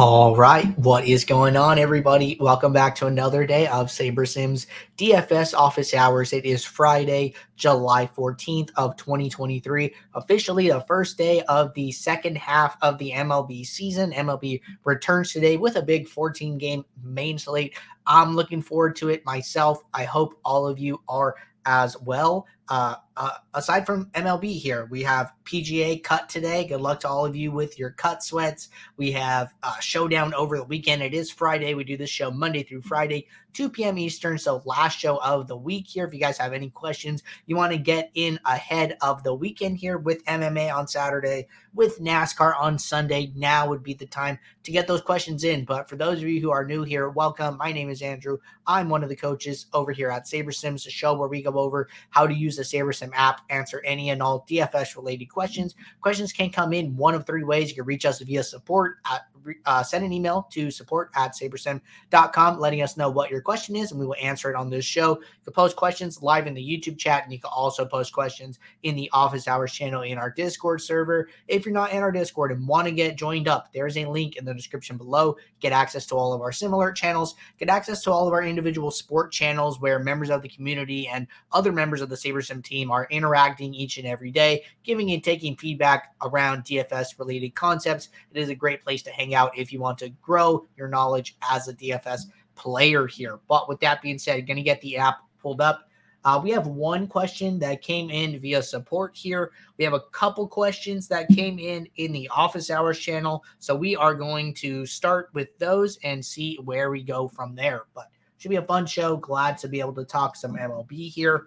All right, what is going on, everybody? Welcome back to another day of SaberSim's DFS office hours. It is Friday, July 14th of 2023, officially the first day of the second half of the MLB season. MLB returns today with a big 14 game main slate. I'm looking forward to it myself. I hope all of you are as well. Uh, uh, aside from MLB here, we have PGA cut today. Good luck to all of you with your cut sweats. We have uh, showdown over the weekend. It is Friday. We do this show Monday through Friday, 2 p.m. Eastern. So last show of the week here. If you guys have any questions, you want to get in ahead of the weekend here with MMA on Saturday, with NASCAR on Sunday. Now would be the time to get those questions in. But for those of you who are new here, welcome. My name is Andrew. I'm one of the coaches over here at SaberSims, a show where we go over how to use the SaberSim app, answer any and all DFS related questions. Questions can come in one of three ways. You can reach us via support at uh, send an email to support at sabersim.com letting us know what your question is and we will answer it on this show. You can post questions live in the YouTube chat and you can also post questions in the office hours channel in our Discord server. If you're not in our Discord and want to get joined up, there's a link in the description below. Get access to all of our similar channels, get access to all of our individual sport channels where members of the community and other members of the SaberSim team are interacting each and every day, giving and taking feedback around DFS related concepts. It is a great place to hang out if you want to grow your knowledge as a DFS player here. But with that being said, going to get the app pulled up. Uh, we have one question that came in via support here. We have a couple questions that came in in the office hours channel. So we are going to start with those and see where we go from there. But should be a fun show. Glad to be able to talk some MLB here.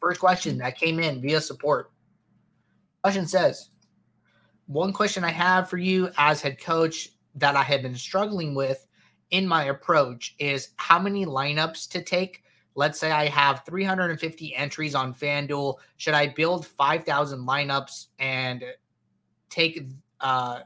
First question that came in via support. Question says, one question I have for you as head coach that I have been struggling with in my approach is how many lineups to take. Let's say I have 350 entries on FanDuel. Should I build 5,000 lineups and take uh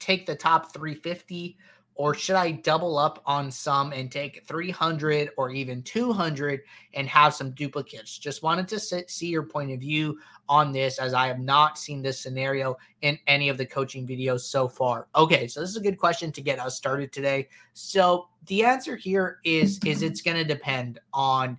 take the top 350 or should I double up on some and take 300 or even 200 and have some duplicates? Just wanted to sit, see your point of view on this as I have not seen this scenario in any of the coaching videos so far. Okay, so this is a good question to get us started today. So the answer here is is it's going to depend on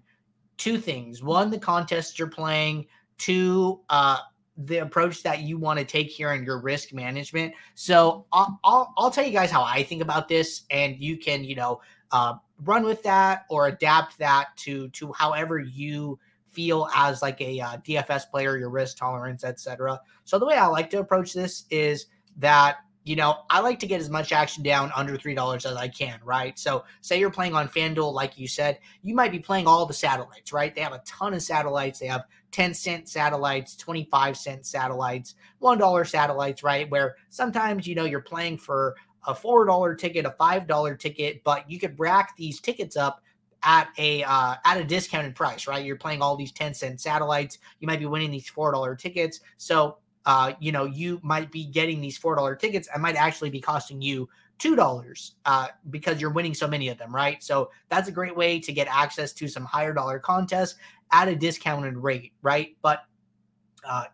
two things. One, the contest you're playing, two, uh the approach that you want to take here in your risk management. So I'll, I'll, I'll tell you guys how I think about this, and you can you know uh, run with that or adapt that to to however you feel as like a uh, DFS player, your risk tolerance, etc. So the way I like to approach this is that you know, I like to get as much action down under $3 as I can, right? So, say you're playing on FanDuel, like you said, you might be playing all the satellites, right? They have a ton of satellites. They have 10 cent satellites, 25 cent satellites, $1 satellites, right? Where sometimes, you know, you're playing for a $4 ticket, a $5 ticket, but you could rack these tickets up at a uh, at a discounted price, right? You're playing all these 10 cent satellites. You might be winning these $4 tickets. So uh, you know, you might be getting these $4 tickets and might actually be costing you $2 uh, because you're winning so many of them, right? So that's a great way to get access to some higher dollar contests at a discounted rate, right? But uh,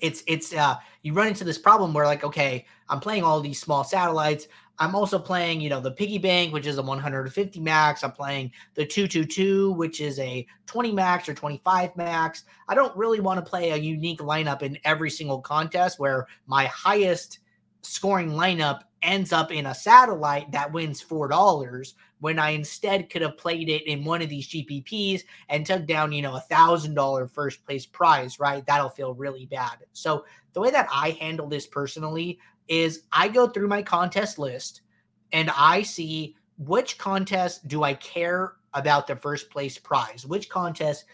it's it's uh, you run into this problem where like, okay, I'm playing all these small satellites. I'm also playing, you know, the piggy bank, which is a 150 max. I'm playing the 222, which is a 20 max or 25 max. I don't really want to play a unique lineup in every single contest where my highest scoring lineup ends up in a satellite that wins four dollars when I instead could have played it in one of these GPPs and took down, you know, a thousand dollar first place prize, right? That'll feel really bad. So the way that I handle this personally is I go through my contest list and I see which contest do I care about the first place prize, which contest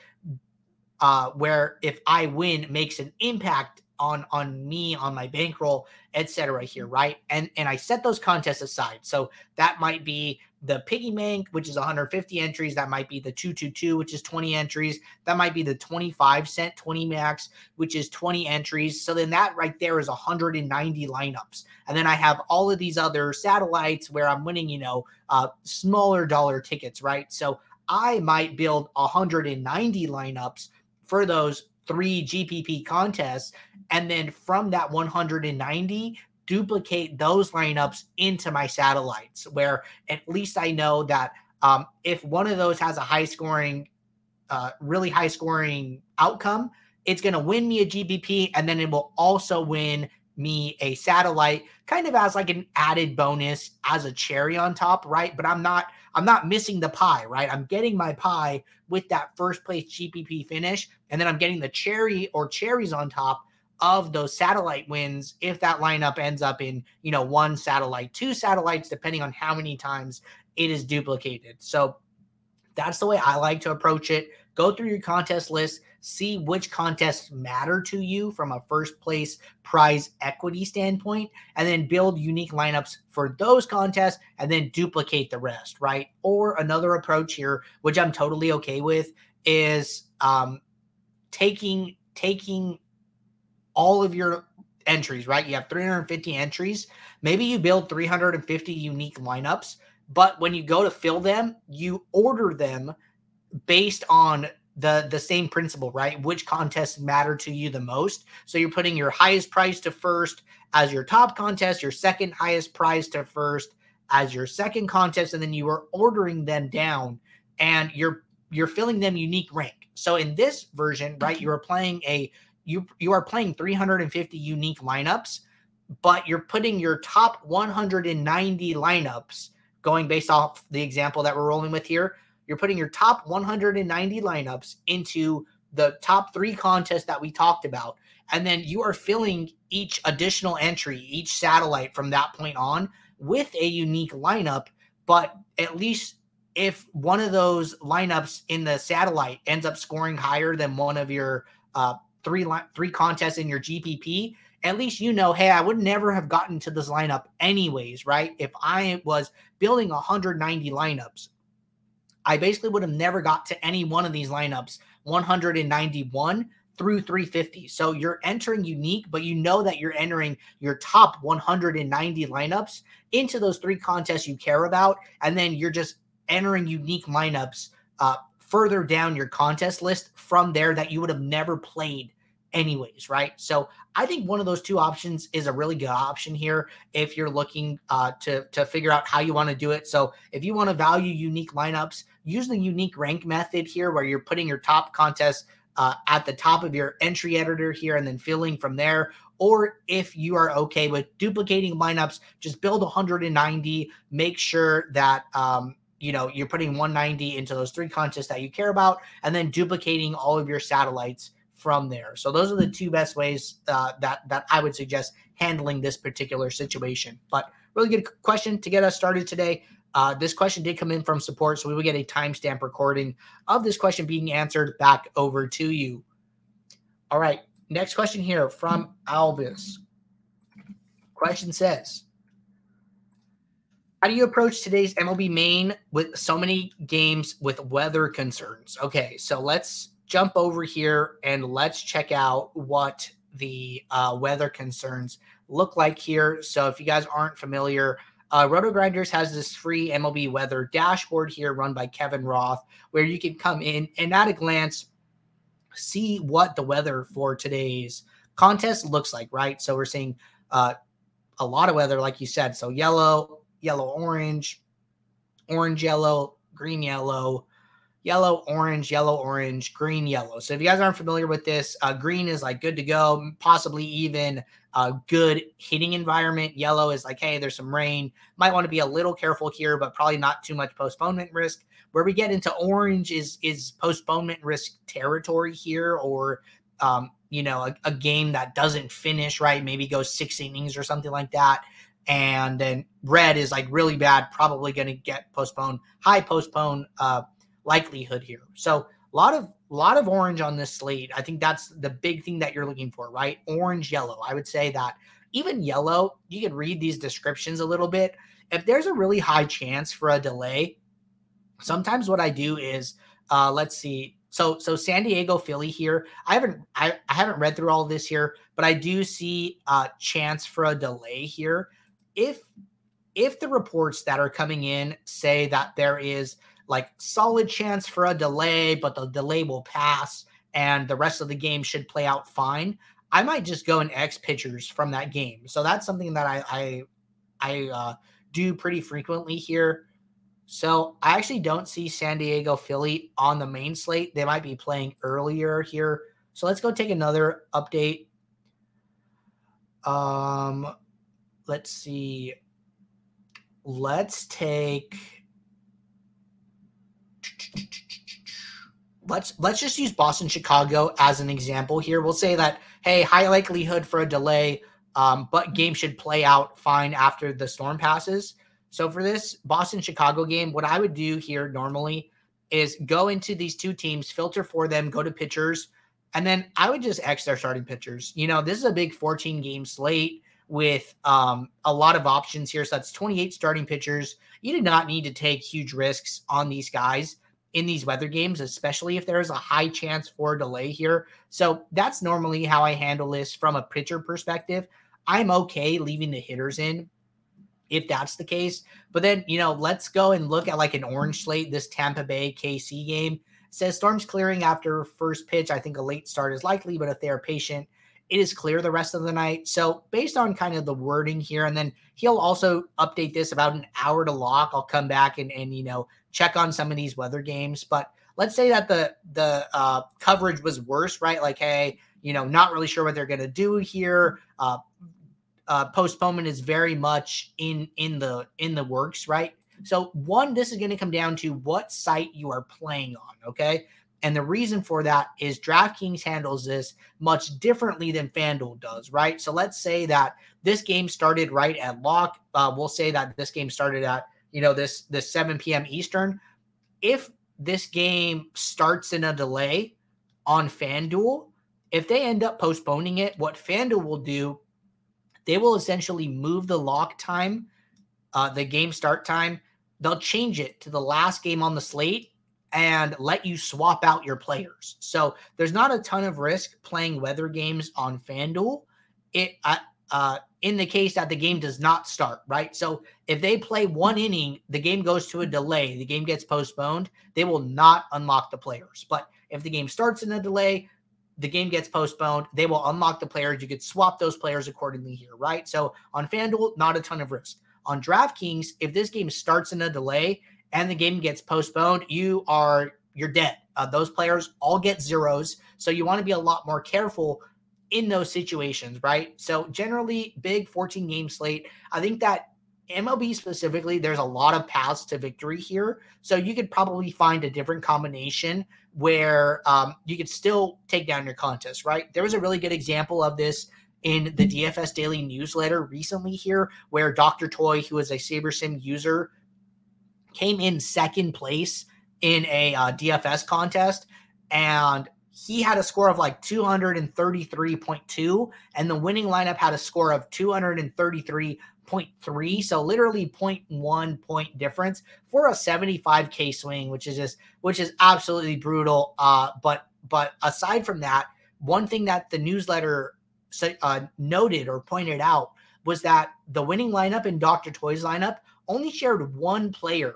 uh, where if I win makes an impact on on me on my bankroll etc here right? And and i set those contests aside. So that might be the piggy bank which is 150 entries that might be the 222 which is 20 entries. That might be the 25 cent 20 max which is 20 entries. So then that right there is 190 lineups. And then i have all of these other satellites where i'm winning you know uh smaller dollar tickets right? So i might build 190 lineups for those three GPP contests. And then from that 190, duplicate those lineups into my satellites, where at least I know that um, if one of those has a high scoring, uh, really high scoring outcome, it's going to win me a GPP and then it will also win me a satellite kind of as like an added bonus as a cherry on top, right? But I'm not I'm not missing the pie, right? I'm getting my pie with that first place GPP finish and then I'm getting the cherry or cherries on top of those satellite wins if that lineup ends up in, you know, one satellite, two satellites depending on how many times it is duplicated. So that's the way I like to approach it. Go through your contest list, see which contests matter to you from a first place prize equity standpoint, and then build unique lineups for those contests and then duplicate the rest, right? Or another approach here, which I'm totally okay with, is um, taking taking all of your entries, right? You have 350 entries. Maybe you build 350 unique lineups, but when you go to fill them, you order them based on the the same principle, right? Which contests matter to you the most? So you're putting your highest prize to first as your top contest, your second highest prize to first as your second contest, and then you are ordering them down and you're you're filling them unique rank. So in this version, right, you are playing a you you are playing 350 unique lineups, but you're putting your top 190 lineups going based off the example that we're rolling with here you're putting your top 190 lineups into the top three contests that we talked about. And then you are filling each additional entry, each satellite from that point on with a unique lineup. But at least if one of those lineups in the satellite ends up scoring higher than one of your uh, three li- three contests in your GPP, at least you know, hey, I would never have gotten to this lineup anyways, right? If I was building 190 lineups, I basically would have never got to any one of these lineups 191 through 350. So you're entering unique, but you know that you're entering your top 190 lineups into those three contests you care about. And then you're just entering unique lineups uh, further down your contest list from there that you would have never played anyways, right? So I think one of those two options is a really good option here if you're looking uh, to to figure out how you want to do it. So if you want to value unique lineups, use the unique rank method here, where you're putting your top contest uh, at the top of your entry editor here, and then filling from there. Or if you are okay with duplicating lineups, just build 190. Make sure that um, you know you're putting 190 into those three contests that you care about, and then duplicating all of your satellites from there. So those are the two best ways uh, that that I would suggest handling this particular situation. But really good question to get us started today. Uh, this question did come in from support, so we will get a timestamp recording of this question being answered back over to you. All right, next question here from Albus. Question says, how do you approach today's MLB main with so many games with weather concerns? Okay, so let's jump over here and let's check out what the uh, weather concerns look like here. So if you guys aren't familiar, uh, RotoGrinders has this free MLB weather dashboard here run by Kevin Roth, where you can come in and at a glance see what the weather for today's contest looks like, right? So we're seeing uh, a lot of weather, like you said. So yellow, yellow, orange, orange, yellow, green, yellow, yellow, orange, yellow, orange, green, yellow. So if you guys aren't familiar with this, uh, green is like good to go, possibly even a good hitting environment. Yellow is like, hey, there's some rain. Might want to be a little careful here, but probably not too much postponement risk. Where we get into orange is is postponement risk territory here, or um, you know, a, a game that doesn't finish right, maybe goes six innings or something like that. And then red is like really bad, probably going to get postponed, high postpone uh, likelihood here. So a lot of a lot of orange on this slate. I think that's the big thing that you're looking for, right? Orange, yellow. I would say that even yellow, you can read these descriptions a little bit. If there's a really high chance for a delay, sometimes what I do is uh let's see. So so San Diego Philly here. I haven't I, I haven't read through all this here, but I do see a chance for a delay here. If if the reports that are coming in say that there is like solid chance for a delay, but the delay will pass and the rest of the game should play out fine. I might just go and X pitchers from that game. So that's something that I I, I uh, do pretty frequently here. So I actually don't see San Diego Philly on the main slate. They might be playing earlier here. So let's go take another update. Um, let's see. Let's take. Let's let's just use Boston Chicago as an example here. We'll say that hey, high likelihood for a delay, um, but game should play out fine after the storm passes. So for this Boston Chicago game, what I would do here normally is go into these two teams, filter for them, go to pitchers, and then I would just X their starting pitchers. You know, this is a big 14 game slate with um, a lot of options here. So that's 28 starting pitchers. You do not need to take huge risks on these guys in these weather games, especially if there is a high chance for delay here. So that's normally how I handle this from a pitcher perspective. I'm okay leaving the hitters in if that's the case. But then, you know, let's go and look at like an orange slate, this Tampa Bay KC game. It says storms clearing after first pitch. I think a late start is likely, but if they are patient, it is clear the rest of the night. So, based on kind of the wording here, and then he'll also update this about an hour to lock. I'll come back and, and you know, check on some of these weather games. But let's say that the the uh, coverage was worse, right? Like, hey, you know, not really sure what they're going to do here. Uh, uh, postponement is very much in in the in the works, right? So one, this is going to come down to what site you are playing on, okay? And the reason for that is DraftKings handles this much differently than FanDuel does, right? So let's say that this game started right at lock. Uh, we'll say that this game started at you know this this 7 p.m. Eastern. If this game starts in a delay on FanDuel, if they end up postponing it, what FanDuel will do they will essentially move the lock time, uh, the game start time. They'll change it to the last game on the slate and let you swap out your players. So there's not a ton of risk playing weather games on FanDuel. It uh, in the case that the game does not start, right? So if they play one inning, the game goes to a delay, the game gets postponed, they will not unlock the players. But if the game starts in a delay, the game gets postponed, they will unlock the players. You could swap those players accordingly here, right? So on FanDuel, not a ton of risk. On DraftKings, if this game starts in a delay and the game gets postponed, you are you're dead. Uh, those players all get zeros, so you want to be a lot more careful in those situations, right? So generally, big 14 game slate. I think that MLB specifically, there's a lot of paths to victory here. So you could probably find a different combination where um, you could still take down your contest, right? There was a really good example of this in the DFS Daily newsletter recently here, where Dr. Toy, who is a SaberSim user, came in second place in a uh, DFS contest. And he had a score of like 233.2, and the winning lineup had a score of 233.3 so literally 0.1 point difference for a 75k swing which is just which is absolutely brutal uh but but aside from that one thing that the newsletter uh, noted or pointed out was that the winning lineup and Dr. Toy's lineup only shared one player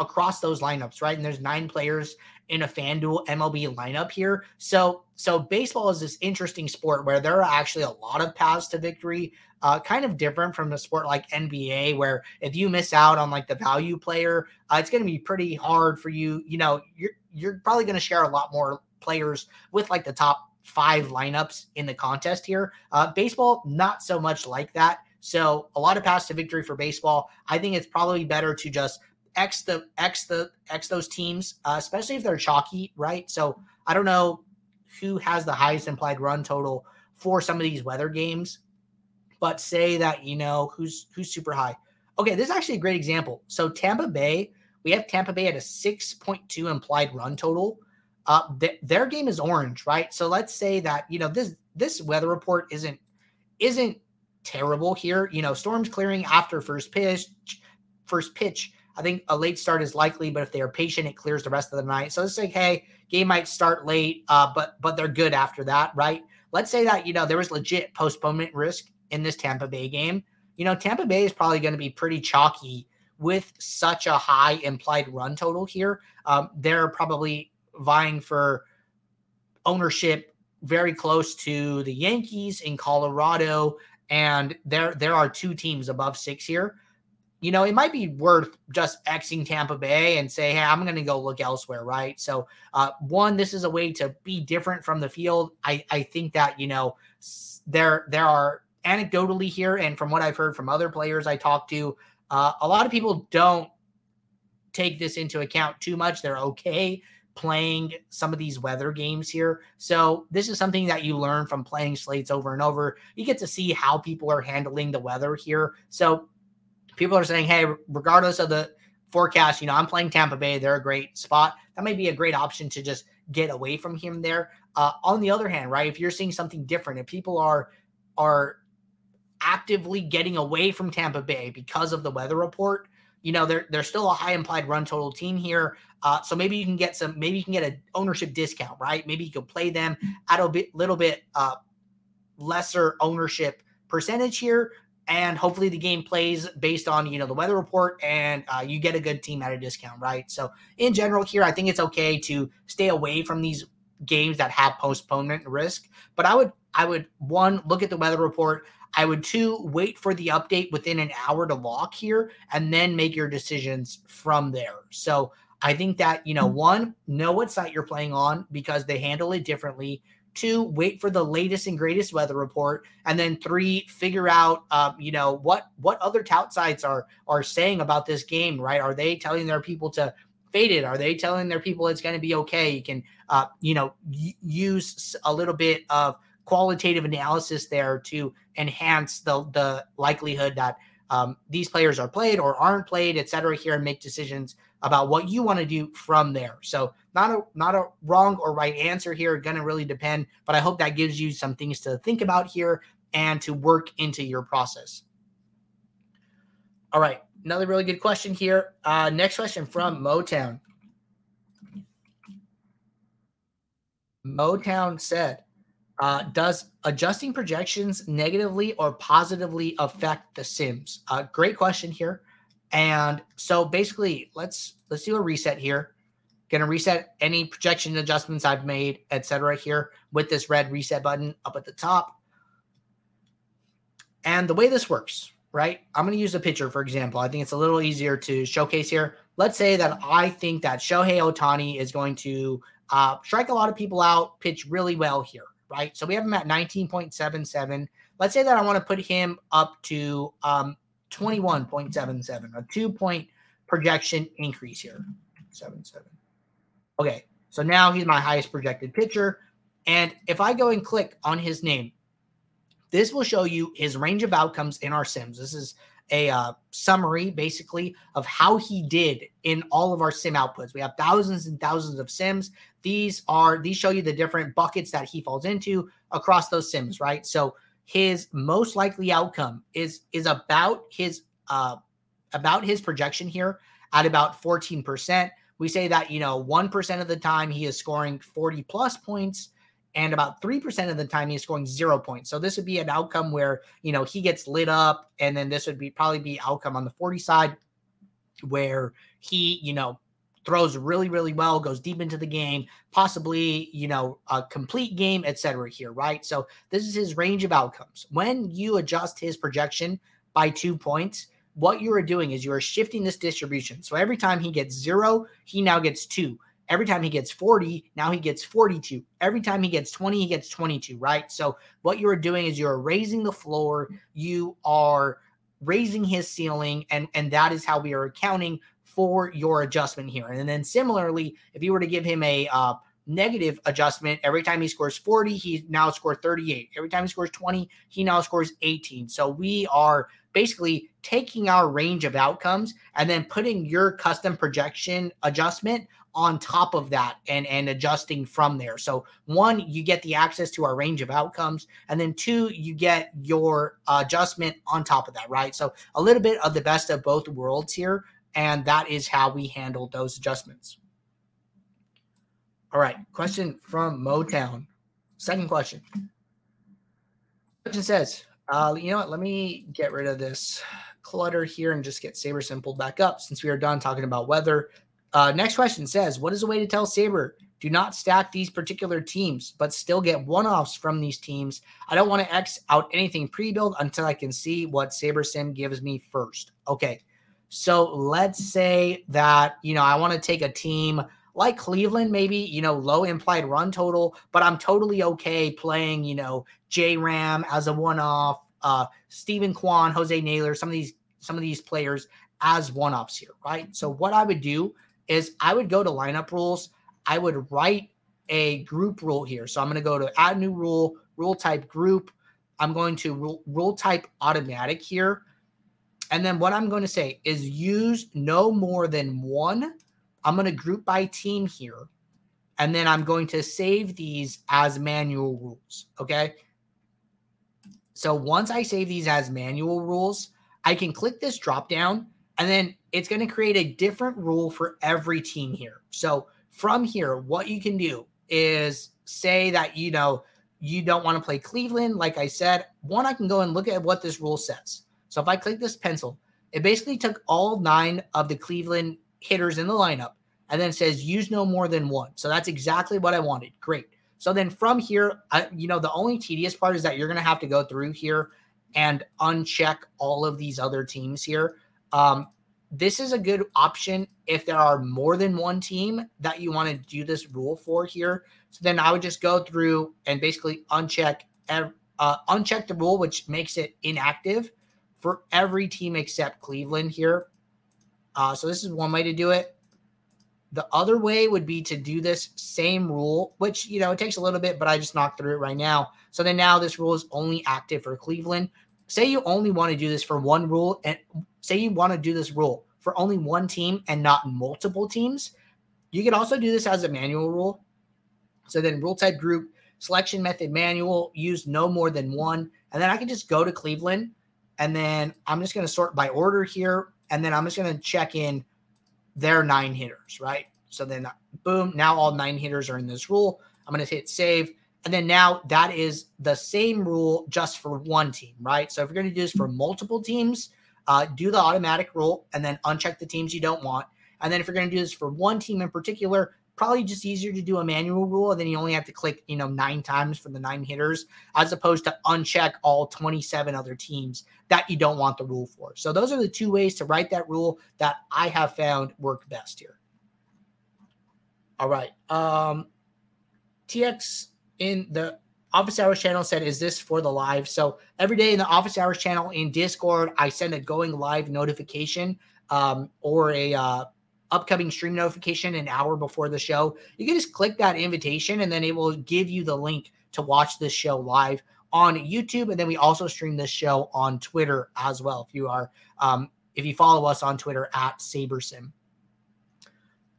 across those lineups, right? And there's nine players in a FanDuel MLB lineup here. So so baseball is this interesting sport where there are actually a lot of paths to victory, uh, kind of different from a sport like NBA, where if you miss out on like the value player, uh, it's going to be pretty hard for you. You know, you're you're probably going to share a lot more players with like the top five lineups in the contest here. Uh, baseball, not so much like that. So a lot of paths to victory for baseball. I think it's probably better to just X the X the X those teams, uh, especially if they're chalky, right? So I don't know who has the highest implied run total for some of these weather games, but say that you know who's who's super high. Okay, this is actually a great example. So Tampa Bay, we have Tampa Bay at a 6.2 implied run total. Uh, th- their game is orange, right? So let's say that you know this this weather report isn't isn't terrible here. You know, storms clearing after first pitch, first pitch I think a late start is likely, but if they are patient, it clears the rest of the night. So it's like, hey, game might start late, uh, but but they're good after that, right? Let's say that you know there was legit postponement risk in this Tampa Bay game. You know, Tampa Bay is probably going to be pretty chalky with such a high implied run total here. Um, they're probably vying for ownership very close to the Yankees in Colorado, and there there are two teams above six here. You know, it might be worth just Xing Tampa Bay and say, hey, I'm going to go look elsewhere, right? So, uh, one, this is a way to be different from the field. I I think that you know there there are anecdotally here, and from what I've heard from other players I talked to, uh, a lot of people don't take this into account too much. They're okay playing some of these weather games here. So this is something that you learn from playing slates over and over. You get to see how people are handling the weather here. So people are saying, hey, regardless of the forecast, you know, I'm playing Tampa Bay. They're a great spot. That may be a great option to just get away from him there. Uh, on the other hand, right, if you're seeing something different, if people are are actively getting away from Tampa Bay because of the weather report, you know, they're they're still a high implied run total team here. Uh, so maybe you can get some, maybe you can get an ownership discount, right? Maybe you can play them at a bit, little bit uh, lesser ownership percentage here, and hopefully the game plays based on you know the weather report, and uh, you get a good team at a discount, right? So in general, here I think it's okay to stay away from these games that have postponement risk, but I would I would one look at the weather report. I would two wait for the update within an hour to lock here and then make your decisions from there. So I think that, you know, mm-hmm. one, know what site you're playing on because they handle it differently. Two, wait for the latest and greatest weather report, and then three, figure out, um, you know, what what other tout sites are are saying about this game. Right? Are they telling their people to fade it? Are they telling their people it's going to be okay? You can, uh, you know, y- use a little bit of qualitative analysis there to enhance the the likelihood that um, these players are played or aren't played, et cetera, here and make decisions about what you want to do from there. So not a not a wrong or right answer here, gonna really depend, but I hope that gives you some things to think about here and to work into your process. All right, another really good question here. Uh, next question from Motown. Motown said, uh, does adjusting projections negatively or positively affect the sims? Uh, great question here. And so basically, let's let's do a reset here. Going to reset any projection adjustments I've made, etc. Here with this red reset button up at the top. And the way this works, right? I'm going to use a picture, for example. I think it's a little easier to showcase here. Let's say that I think that Shohei Ohtani is going to uh, strike a lot of people out, pitch really well here, right? So we have him at 19.77. Let's say that I want to put him up to um, 21.77, a two point projection increase here. 77. Okay, so now he's my highest projected pitcher. And if I go and click on his name, this will show you his range of outcomes in our sims. This is a uh, summary basically of how he did in all of our sim outputs. We have thousands and thousands of sims. These are these show you the different buckets that he falls into across those sims, right? So his most likely outcome is is about his uh about his projection here at about 14%. We say that, you know, 1% of the time he is scoring 40 plus points and about 3% of the time he's scoring 0 points. So this would be an outcome where, you know, he gets lit up and then this would be probably be outcome on the 40 side where he, you know, throws really, really well, goes deep into the game, possibly, you know, a complete game, etc. here, right? So this is his range of outcomes. When you adjust his projection by two points, what you are doing is you are shifting this distribution. So every time he gets zero, he now gets two. Every time he gets 40, now he gets 42. Every time he gets 20, he gets 22, right? So what you are doing is you're raising the floor, you are raising his ceiling, and and that is how we are accounting for your adjustment here. And then similarly, if you were to give him a uh, negative adjustment, every time he scores 40, he now scores 38. Every time he scores 20, he now scores 18. So we are basically taking our range of outcomes and then putting your custom projection adjustment on top of that and and adjusting from there. So one, you get the access to our range of outcomes, and then two, you get your adjustment on top of that, right? So a little bit of the best of both worlds here and that is how we handle those adjustments. All right, question from Motown. Second question. Question says, uh, you know what? Let me get rid of this clutter here and just get SaberSim pulled back up since we are done talking about weather. Uh, next question says, what is a way to tell Saber do not stack these particular teams, but still get one offs from these teams. I don't want to X out anything pre build until I can see what SaberSim gives me first. Okay. So let's say that, you know, I want to take a team like Cleveland, maybe, you know, low implied run total, but I'm totally okay playing, you know, J Ram as a one off, uh, Steven Kwan, Josh Naylor, some of these, some of these players as one offs here, right? So what I would do is I would go to lineup rules. I would write a group rule here. So I'm going to go to add new rule, rule type group. I'm going to rule, rule type automatic here. And then what I'm going to say is use no more than one. I'm going to group by team here. And then I'm going to save these as manual rules. Okay. So once I save these as manual rules, I can click this drop down and then it's going to create a different rule for every team here. So from here, what you can do is say that, you know, you don't want to play Cleveland. Like I said, one, I can go and look at what this rule says. So if I click this pencil, it basically took all nine of the Cleveland hitters in the lineup and then says use no more than one. So that's exactly what I wanted. Great. So then from here, I, you know, the only tedious part is that you're going to have to go through here and uncheck all of these other teams here. Um, this is a good option if there are more than one team that you want to do this rule for here. So then I would just go through and basically uncheck uh, uncheck the rule, which makes it inactive for every team except Cleveland here. Uh, so this is one way to do it. The other way would be to do this same rule, which you know it takes a little bit, but I just knocked through it right now. So then now this rule is only active for Cleveland say you only want to do this for one rule and say you want to do this rule for only one team and not multiple teams, you can also do this as a manual rule. So then rule type group selection method manual use no more than one. And then I can just go to Cleveland and then I'm just going to sort by order here. And then I'm just going to check in their nine hitters, right? So then boom, now all nine hitters are in this rule. I'm going to hit save. And then now that is the same rule just for one team, right? So if you're going to do this for multiple teams, uh, do the automatic rule and then uncheck the teams you don't want. And then if you're going to do this for one team in particular, probably just easier to do a manual rule. And then you only have to click, you know, nine times for the nine hitters as opposed to uncheck all 27 other teams that you don't want the rule for. So those are the two ways to write that rule that I have found work best here. All right. Um, TX in the office hours channel said, Is this for the live? So every day in the office hours channel in Discord, I send a going live notification um, or a uh, upcoming stream notification an hour before the show. You can just click that invitation and then it will give you the link to watch this show live on YouTube. And then we also stream this show on Twitter as well. If you are, um, if you follow us on Twitter at SaberSim.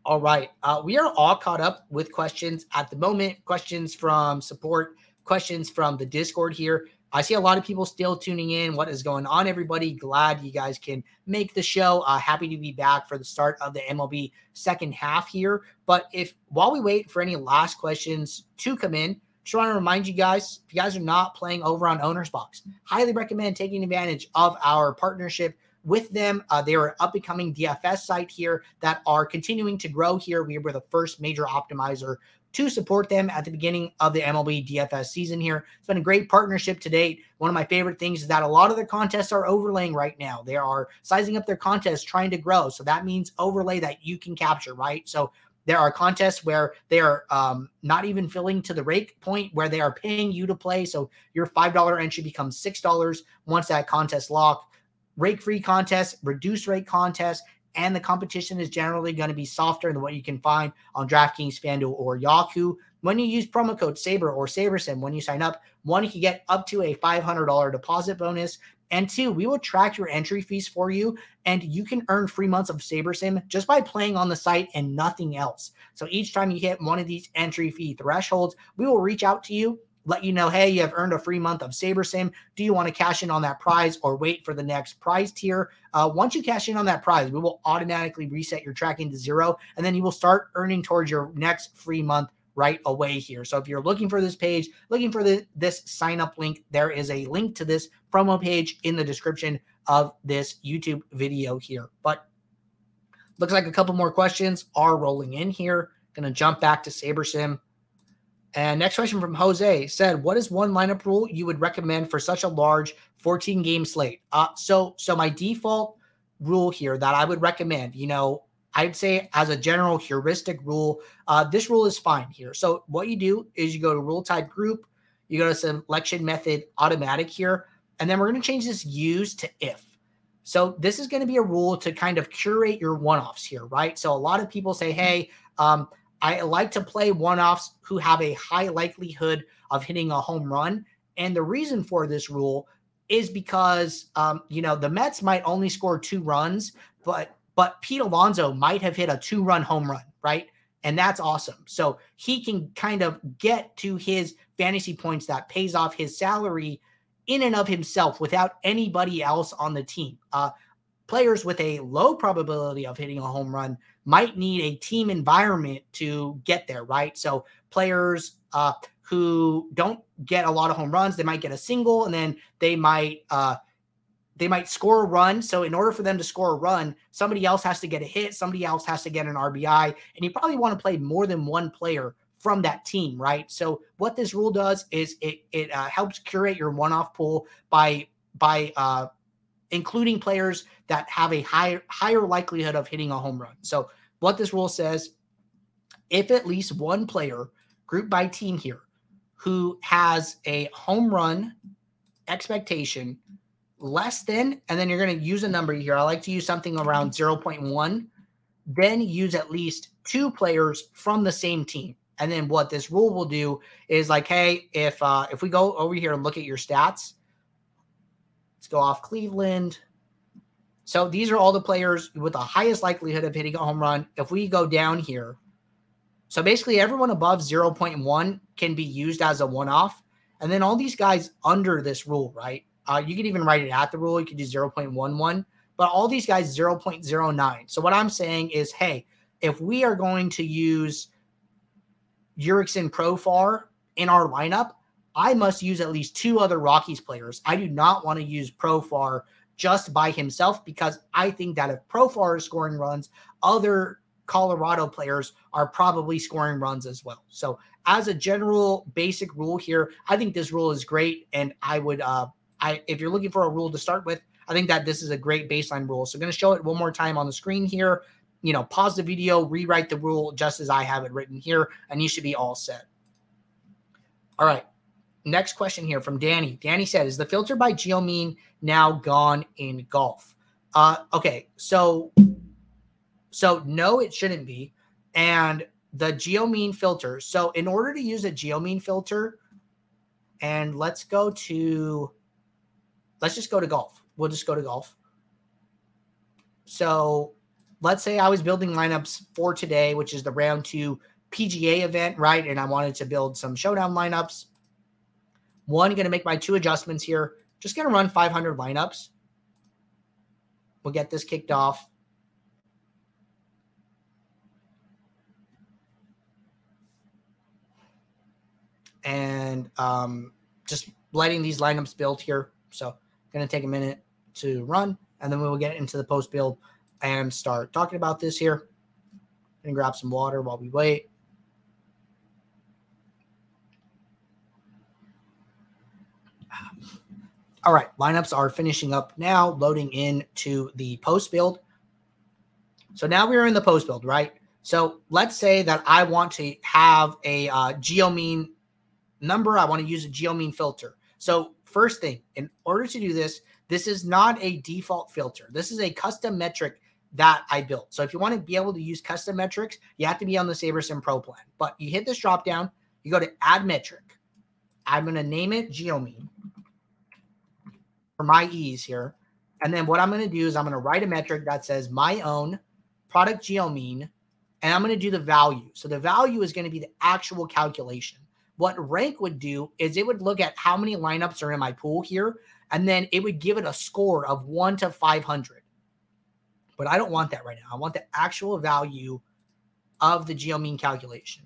All right. Uh, we are all caught up with questions at the moment. Questions from support, questions from the Discord here. I see a lot of people still tuning in. What is going on, everybody? Glad you guys can make the show. Uh, happy to be back for the start of the MLB second half here. But if while we wait for any last questions to come in, just want to remind you guys if you guys are not playing over on OwnersBox, highly recommend taking advantage of our partnership with them. Uh, they are an up and coming DFS site here that are continuing to grow here. We were the first major optimizer to support them at the beginning of the MLB DFS season here. It's been a great partnership to date. One of my favorite things is that a lot of their contests are overlaying right now. They are sizing up their contests, trying to grow. So that means overlay that you can capture, right? So there are contests where they are um, not even filling to the rake point where they are paying you to play. So your $5 entry becomes $6 once that contest locked rake free contests, reduced rate contests, and the competition is generally going to be softer than what you can find on DraftKings, FanDuel, or Yahoo. When you use promo code SABER or SaberSim when you sign up, one, you can get up to a $500 deposit bonus. And two, we will track your entry fees for you, and you can earn free months of SaberSim just by playing on the site and nothing else. So each time you hit one of these entry fee thresholds, we will reach out to you let you know, hey, you have earned a free month of SaberSim. Do you want to cash in on that prize or wait for the next prize tier? Uh, once you cash in on that prize, we will automatically reset your tracking to zero, and then you will start earning towards your next free month right away here. So if you're looking for this page, looking for the, this sign up link, there is a link to this promo page in the description of this YouTube video here. But looks like a couple more questions are rolling in here. Gonna jump back to SaberSim. And next question from Jose said, "What is one lineup rule you would recommend for such a large 14 game slate?" Uh, so so my default rule here that I would recommend, you know, I'd say as a general heuristic rule, uh, this rule is fine here. So what you do is you go to rule type group, you go to selection method automatic here, and then we're going to change this use to if. So this is going to be a rule to kind of curate your one-offs here, right? So a lot of people say, hey, um, I like to play one-offs who have a high likelihood of hitting a home run. And the reason for this rule is because um, you know the Mets might only score two runs, but but Pete Alonso might have hit a two-run home run, right? And that's awesome. So he can kind of get to his fantasy points that pays off his salary in and of himself without anybody else on the team. Uh, players with a low probability of hitting a home run might need a team environment to get there, right? So players uh, who don't get a lot of home runs, they might get a single, and then they might uh, they might score a run. So in order for them to score a run, somebody else has to get a hit, somebody else has to get an RBI, and you probably want to play more than one player from that team, right? So what this rule does is it it uh, helps curate your one-off pool by by uh, including players that have a higher higher likelihood of hitting a home run. So what this rule says, if at least one player group by team here who has a home run expectation less than, and then you're going to use a number here. I like to use something around 0.1. Then use at least two players from the same team. And then what this rule will do is like, hey, if uh, if we go over here and look at your stats, let's go off Cleveland. So these are all the players with the highest likelihood of hitting a home run. If we go down here, so basically everyone above 0.1 can be used as a one-off. And then all these guys under this rule, right? Uh, you can even write it at the rule. You could do 0.11, but all these guys 0.09. So what I'm saying is, hey, if we are going to use Jurickson Profar in our lineup, I must use at least two other Rockies players. I do not want to use Profar just by himself because I think that if Profar is scoring runs, other Colorado players are probably scoring runs as well. So, as a general basic rule here, I think this rule is great, and I would, uh, I if you're looking for a rule to start with, I think that this is a great baseline rule. So, I'm going to show it one more time on the screen here you know, pause the video, rewrite the rule just as I have it written here, and you should be all set. All right. Next question here from Danny. Danny said, Is the filter by Geomean now gone in golf? Uh, okay, so so no, it shouldn't be. And the Geomean filter. So in order to use a Geomean filter, and let's go to let's just go to golf. We'll just go to golf. So let's say I was building lineups for today, which is the round two PGA event, right? And I wanted to build some showdown lineups. One, going to make my two adjustments here. Just going to run 500 lineups. We'll get this kicked off. And um, just letting these lineups build here. So, going to take a minute to run, and then we will get into the post build and start talking about this here. And grab some water while we wait. All right, lineups are finishing up now, loading in to the post build. So now we're in the post build, right? So let's say that I want to have a uh, geomean number. I want to use a geomean filter. So first thing, in order to do this, this is not a default filter. This is a custom metric that I built. So if you want to be able to use custom metrics, you have to be on the SaberSim Pro plan. But you hit this drop down, you go to add metric. I'm going to name it Geomean for my ease here. And then what I'm going to do is I'm going to write a metric that says my own product geo mean, and I'm going to do the value. So the value is going to be the actual calculation. What rank would do is it would look at how many lineups are in my pool here, and then it would give it a score of one to 500 but I don't want that right now. I want the actual value of the geo mean calculation.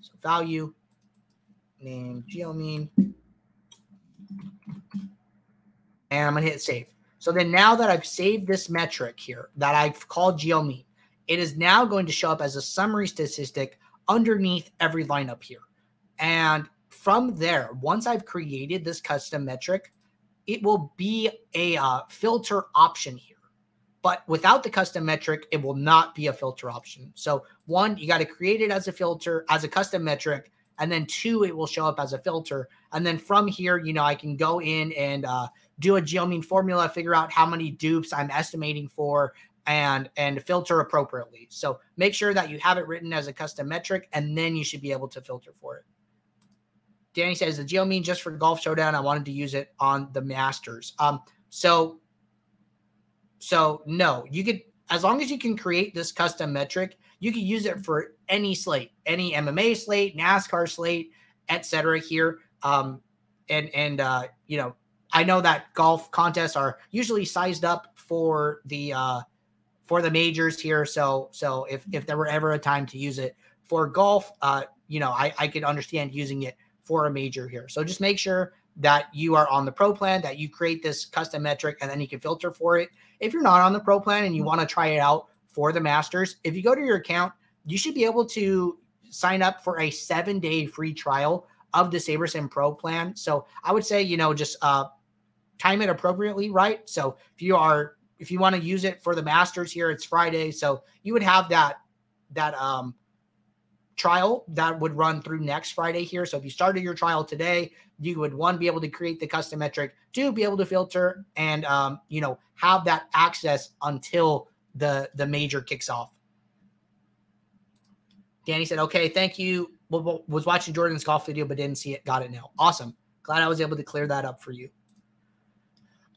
So value name geomean. And I'm going to hit save. So then now that I've saved this metric here that I've called geomean, it is now going to show up as a summary statistic underneath every lineup here. And from there, once I've created this custom metric, it will be a uh, filter option here. But without the custom metric, it will not be a filter option. So, one, you got to create it as a filter, as a custom metric. And then two, it will show up as a filter. And then from here, you know, I can go in and uh, do a geomean formula, figure out how many dupes I'm estimating for, and and filter appropriately. So make sure that you have it written as a custom metric, and then you should be able to filter for it. Danny says the geomean just for golf showdown. I wanted to use it on the Masters. Um, so so no, you could as long as you can create this custom metric, you can use it for any slate, any MMA slate, NASCAR slate, etc. Here, um, and and uh, you know, I know that golf contests are usually sized up for the uh, for the majors here. So so if if there were ever a time to use it for golf, uh, you know, I I could understand using it for a major here. So just make sure that you are on the pro plan, that you create this custom metric, and then you can filter for it. If you're not on the pro plan and you want to try it out for the Masters, if you go to your account, you should be able to sign up for a seven day free trial of the SaberSim Pro plan. So I would say, you know, just uh, time it appropriately, right? So if you are if you want to use it for the Masters here, it's Friday, so you would have that that um trial that would run through next Friday here. So if you started your trial today, you would one be able to create the custom metric, two be able to filter, and um, you know have that access until the the major kicks off. Danny said, "Okay, thank you." Was watching Jordan's golf video, but didn't see it. Got it now. Awesome. Glad I was able to clear that up for you.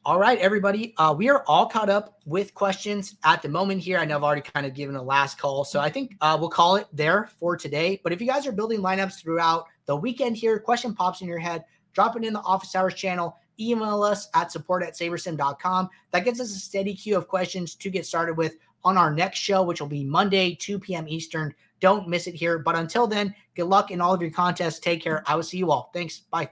All right, everybody. Uh, we are all caught up with questions at the moment here. I know I've already kind of given a last call. So I think uh, we'll call it there for today. But if you guys are building lineups throughout the weekend here, question pops in your head, drop it in the office hours channel, email us at support at sabersim.com. That gives us a steady queue of questions to get started with on our next show, which will be Monday, 2 p.m. Eastern. Don't miss it here. But until then, good luck in all of your contests. Take care. I will see you all. Thanks. Bye.